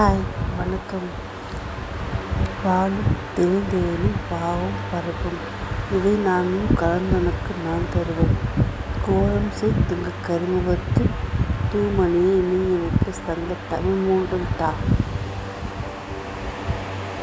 Hi வணக்கம். வாழும் தெரிந்தேனும் பாவம் பரப்பும். இவை நானும் கலந்தனுக்கு நான் தருவேன். கோலம் செய் திங்கட் கரிமுகத்துத் தூமணியே நீ எனக்கு சங்க தமிழ் மூன்றும் தா.